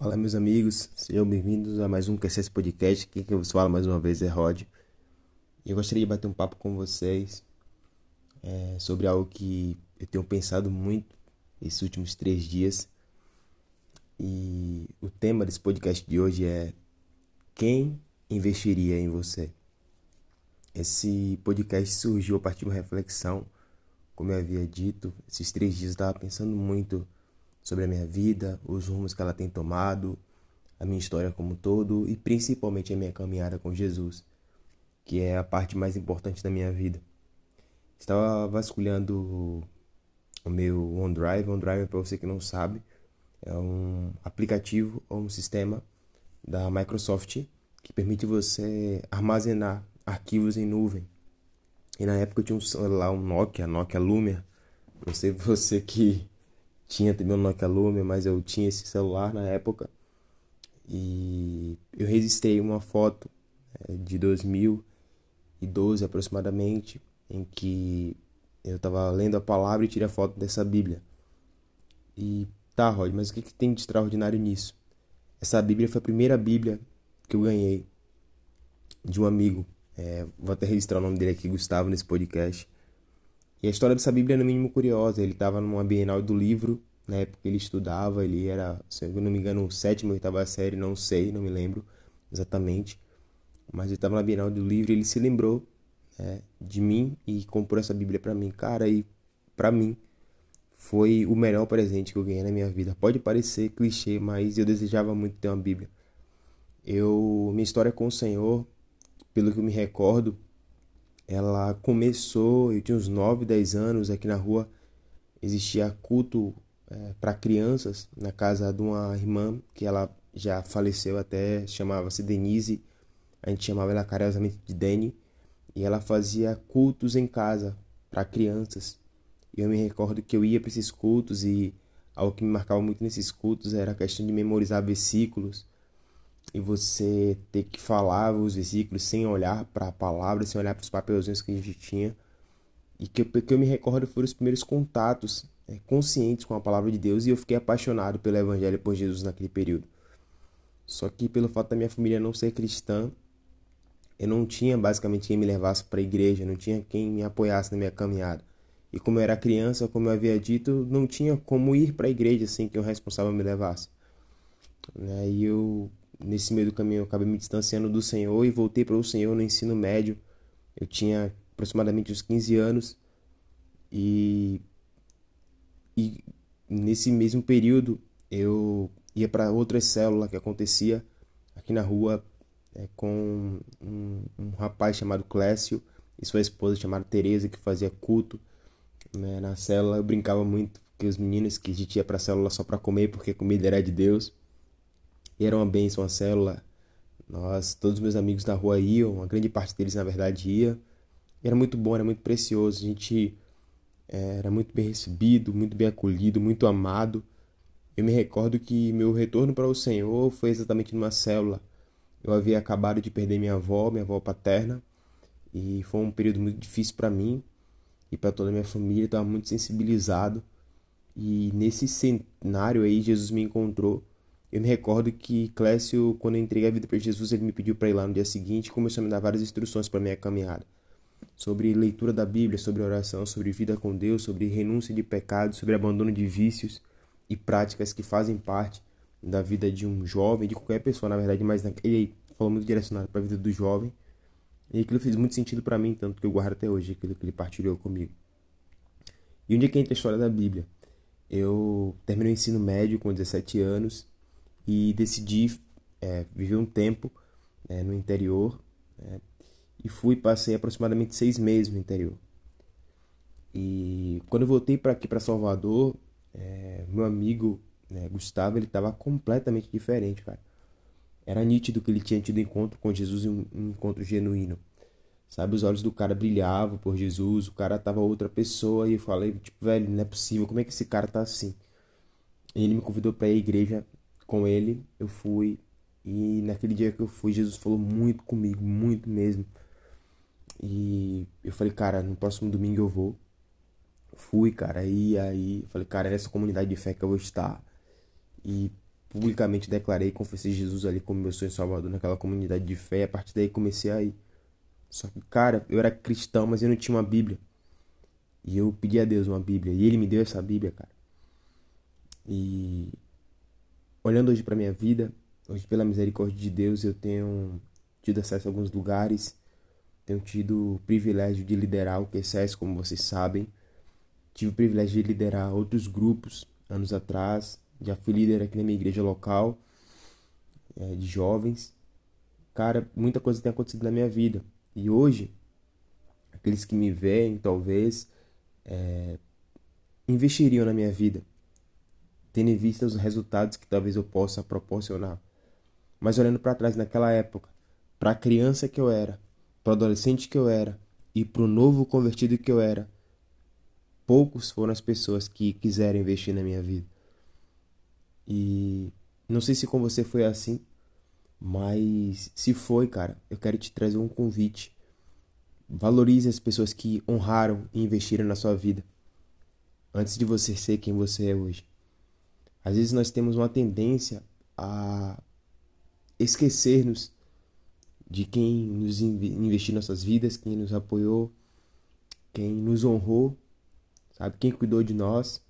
Fala meus amigos, sejam bem-vindos a mais um QCS Podcast, aqui que eu vos falo mais uma vez é Rod. E eu gostaria de bater um papo com vocês é, sobre algo que eu tenho pensado muito esses últimos três dias. E o tema desse podcast de hoje é Quem investiria em você? Esse podcast surgiu a partir de uma reflexão, como eu havia dito, esses três dias eu estava pensando muito sobre a minha vida, os rumos que ela tem tomado, a minha história como um todo e principalmente a minha caminhada com Jesus, que é a parte mais importante da minha vida. Estava vasculhando o meu OneDrive. OneDrive, para você que não sabe, é um aplicativo ou um sistema da Microsoft que permite você armazenar arquivos em nuvem. E na época eu tinha um celular, um Nokia, Nokia Lumia. Não sei você que tinha também um Nokia Lumia, mas eu tinha esse celular na época. E eu registrei uma foto é, de 2012 aproximadamente, em que eu estava lendo a palavra e tirei a foto dessa Bíblia. E tá, Rod, mas o que, que tem de extraordinário nisso? Essa Bíblia foi a primeira Bíblia que eu ganhei de um amigo. É, vou até registrar o nome dele aqui, Gustavo, nesse podcast. E a história dessa Bíblia é no mínimo curiosa. Ele estava numa Bienal do Livro, na época ele estudava, ele era, se eu não me engano, sétima ou oitava série, não sei, não me lembro exatamente. Mas ele estava na Bienal do Livro e ele se lembrou né, de mim e comprou essa Bíblia para mim. Cara, e para mim foi o melhor presente que eu ganhei na minha vida. Pode parecer clichê, mas eu desejava muito ter uma Bíblia. Eu, minha história com o Senhor, pelo que eu me recordo, ela começou, eu tinha uns 9, 10 anos, aqui na rua existia culto é, para crianças na casa de uma irmã que ela já faleceu até, chamava-se Denise, a gente chamava ela carinhosamente de Deni, e ela fazia cultos em casa para crianças. E eu me recordo que eu ia para esses cultos e algo que me marcava muito nesses cultos era a questão de memorizar versículos e você ter que falar os versículos sem olhar para a palavra, sem olhar para os papelzinhos que a gente tinha. E que, que eu me recordo foram os primeiros contatos é, conscientes com a palavra de Deus e eu fiquei apaixonado pelo Evangelho por Jesus naquele período. Só que pelo fato da minha família não ser cristã, eu não tinha basicamente quem me levasse para a igreja, não tinha quem me apoiasse na minha caminhada. E como eu era criança, como eu havia dito, não tinha como ir para a igreja sem que o responsável me levasse. Né? E eu nesse meio do caminho eu acabei me distanciando do Senhor e voltei para o Senhor no ensino médio. Eu tinha aproximadamente uns 15 anos e, e nesse mesmo período eu ia para outra célula que acontecia aqui na rua é, com um, um, rapaz chamado Clécio e sua esposa chamada Teresa que fazia culto né, na célula. Eu brincava muito que os meninos que a gente ia para a célula só para comer porque comida era de Deus. E era uma bênção a célula. Nós, todos os meus amigos da rua iam, uma grande parte deles na verdade ia. E era muito bom, era muito precioso. A gente é, era muito bem recebido, muito bem acolhido, muito amado. Eu me recordo que meu retorno para o Senhor foi exatamente numa célula. Eu havia acabado de perder minha avó, minha avó paterna, e foi um período muito difícil para mim e para toda a minha família. Estava muito sensibilizado. E nesse cenário aí, Jesus me encontrou eu me recordo que Clécio, quando eu entreguei a vida para Jesus, ele me pediu para ir lá no dia seguinte e começou a me dar várias instruções para minha caminhada. Sobre leitura da Bíblia, sobre oração, sobre vida com Deus, sobre renúncia de pecados, sobre abandono de vícios e práticas que fazem parte da vida de um jovem, de qualquer pessoa, na verdade, mas ele falou muito direcionado para a vida do jovem. E aquilo fez muito sentido para mim, tanto que eu guardo até hoje aquilo que ele partilhou comigo. E um dia que entra a história da Bíblia, eu terminei o ensino médio com 17 anos e decidi é, viver um tempo é, no interior né, e fui passei aproximadamente seis meses no interior. E quando voltei para aqui para Salvador é, meu amigo né, Gustavo ele estava completamente diferente cara. Era nítido que ele tinha tido encontro com Jesus um, um encontro genuíno. Sabe os olhos do cara brilhavam por Jesus o cara tava outra pessoa e eu falei tipo velho não é possível como é que esse cara tá assim? E ele me convidou para ir à igreja com ele, eu fui. E naquele dia que eu fui, Jesus falou muito comigo, muito mesmo. E eu falei, cara, no próximo domingo eu vou. Fui, cara, e aí falei, cara, é nessa comunidade de fé que eu vou estar. E publicamente declarei, confessei Jesus ali como meu sonho salvador naquela comunidade de fé. E a partir daí comecei a ir. Só que, cara, eu era cristão, mas eu não tinha uma Bíblia. E eu pedi a Deus uma Bíblia. E Ele me deu essa Bíblia, cara. E olhando hoje para minha vida, hoje pela misericórdia de Deus, eu tenho tido acesso a alguns lugares. Tenho tido o privilégio de liderar o QCS, como vocês sabem. Tive o privilégio de liderar outros grupos anos atrás. Já fui líder aqui na minha igreja local é, de jovens. Cara, muita coisa tem acontecido na minha vida. E hoje, aqueles que me veem, talvez, é, investiriam na minha vida, tendo em vista os resultados que talvez eu possa proporcionar. Mas olhando para trás naquela época, para a criança que eu era, para o adolescente que eu era e para o novo convertido que eu era, poucos foram as pessoas que quiseram investir na minha vida. E não sei se com você foi assim, mas se foi, cara, eu quero te trazer um convite. Valorize as pessoas que honraram e investiram na sua vida antes de você ser quem você é hoje. Às vezes nós temos uma tendência a esquecer-nos de quem nos investiu nossas vidas, quem nos apoiou, quem nos honrou, sabe, quem cuidou de nós.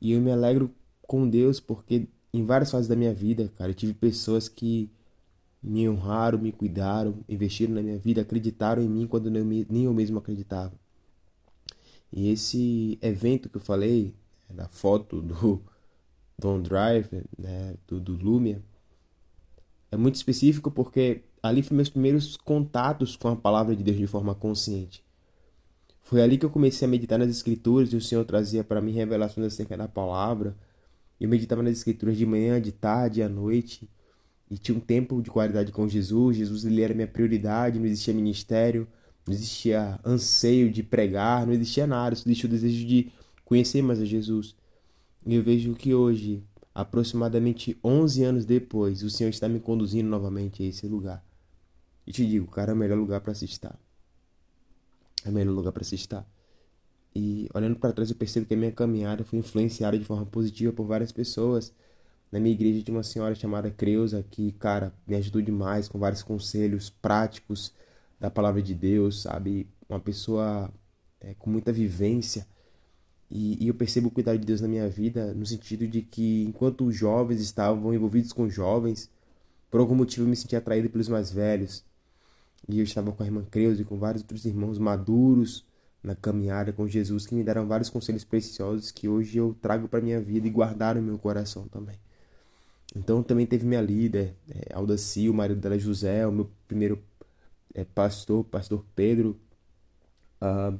E eu me alegro com Deus porque em várias fases da minha vida, cara, eu tive pessoas que me honraram, me cuidaram, investiram na minha vida, acreditaram em mim quando nem eu mesmo acreditava. E esse evento que eu falei, da foto do Don Driver, né, do, do Lumia, é muito específico porque ali foram meus primeiros contatos com a palavra de Deus de forma consciente. Foi ali que eu comecei a meditar nas escrituras e o Senhor trazia para mim revelações acerca da palavra. Eu meditava nas escrituras de manhã, de tarde, à noite e tinha um tempo de qualidade com Jesus. Jesus ele era minha prioridade, não existia ministério, não existia anseio de pregar, não existia nada, só existia o desejo de conhecer mais a Jesus. E eu vejo que hoje, aproximadamente 11 anos depois, o Senhor está me conduzindo novamente a esse lugar. E te digo, cara, é o melhor lugar para se estar. É o melhor lugar para se estar. E olhando para trás, eu percebo que a minha caminhada foi influenciada de forma positiva por várias pessoas na minha igreja tinha uma senhora chamada Creuza que, cara, me ajudou demais com vários conselhos práticos da palavra de Deus, sabe? Uma pessoa é, com muita vivência. E, e, eu percebo o cuidado de Deus na minha vida no sentido de que, enquanto os jovens estavam envolvidos com jovens, por algum motivo eu me sentia atraído pelos mais velhos. E eu estava com a irmã Creuza e com vários outros irmãos maduros na caminhada com Jesus que me deram vários conselhos preciosos que hoje eu trago para minha vida e guardaram meu coração também. Então também teve minha líder, é, Aldaci, o marido dela José, o meu primeiro é, pastor, pastor Pedro, uh,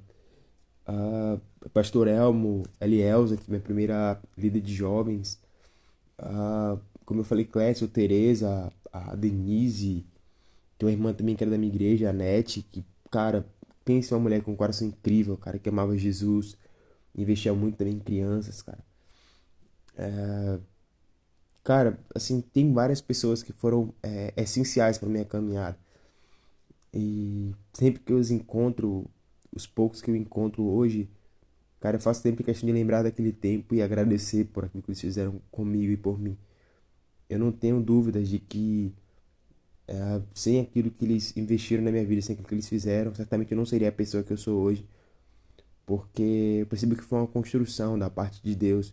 uh, pastor Elmo, Elielza, que é minha primeira líder de jovens, uh, como eu falei, Clécio, Tereza, a Denise, tem uma irmã também que era da minha igreja, a Nete, que, cara, pensa uma mulher com um coração incrível, cara, que amava Jesus, investia muito também em crianças, cara. É, Cara, assim, tem várias pessoas que foram é, essenciais para minha caminhada. E sempre que eu os encontro, os poucos que eu encontro hoje, cara, eu faço sempre questão de lembrar daquele tempo e agradecer por aquilo que eles fizeram comigo e por mim. Eu não tenho dúvidas de que é, sem aquilo que eles investiram na minha vida, sem aquilo que eles fizeram, certamente eu não seria a pessoa que eu sou hoje. Porque eu percebo que foi uma construção da parte de Deus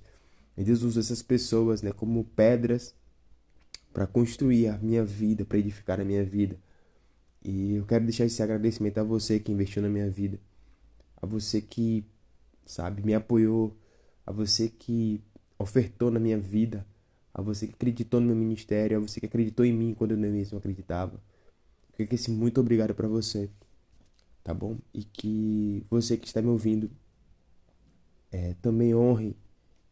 e Deus usa essas pessoas né, como pedras para construir a minha vida, para edificar a minha vida. E eu quero deixar esse agradecimento a você que investiu na minha vida, a você que, sabe, me apoiou, a você que ofertou na minha vida, a você que acreditou no meu ministério, a você que acreditou em mim quando eu nem mesmo acreditava. Que esse muito obrigado para você, tá bom? E que você que está me ouvindo é, também honre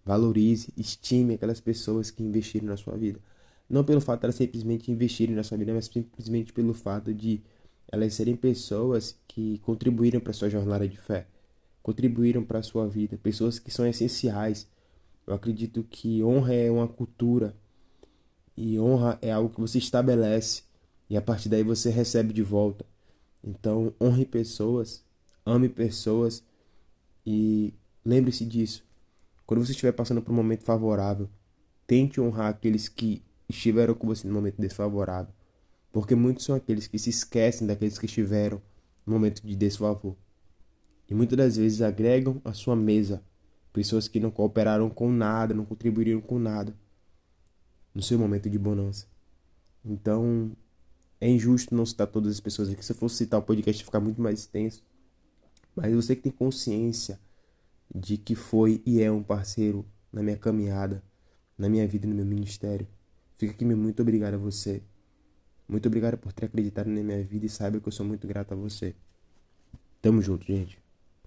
Valorize, estime aquelas pessoas que investiram na sua vida. Não pelo fato de elas simplesmente investirem na sua vida, mas simplesmente pelo fato de elas serem pessoas que contribuíram para sua jornada de fé, contribuíram para sua vida, pessoas que são essenciais. Eu acredito que honra é uma cultura e honra é algo que você estabelece e a partir daí você recebe de volta. Então, honre pessoas, ame pessoas e lembre-se disso. Quando você estiver passando por um momento favorável, tente honrar aqueles que estiveram com você no momento desfavorável. Porque muitos são aqueles que se esquecem daqueles que estiveram no momento de desfavor. E muitas das vezes agregam à sua mesa pessoas que não cooperaram com nada, não contribuíram com nada no seu momento de bonança. Então, é injusto não citar todas as pessoas aqui. Se eu fosse citar o podcast, ia ficar muito mais extenso. Mas você que tem consciência de que foi e é um parceiro na minha caminhada, na minha vida e no meu ministério. Fica aqui meu muito obrigado a você. Muito obrigado por ter acreditado na minha vida e saiba que eu sou muito grato a você. Tamo junto, gente.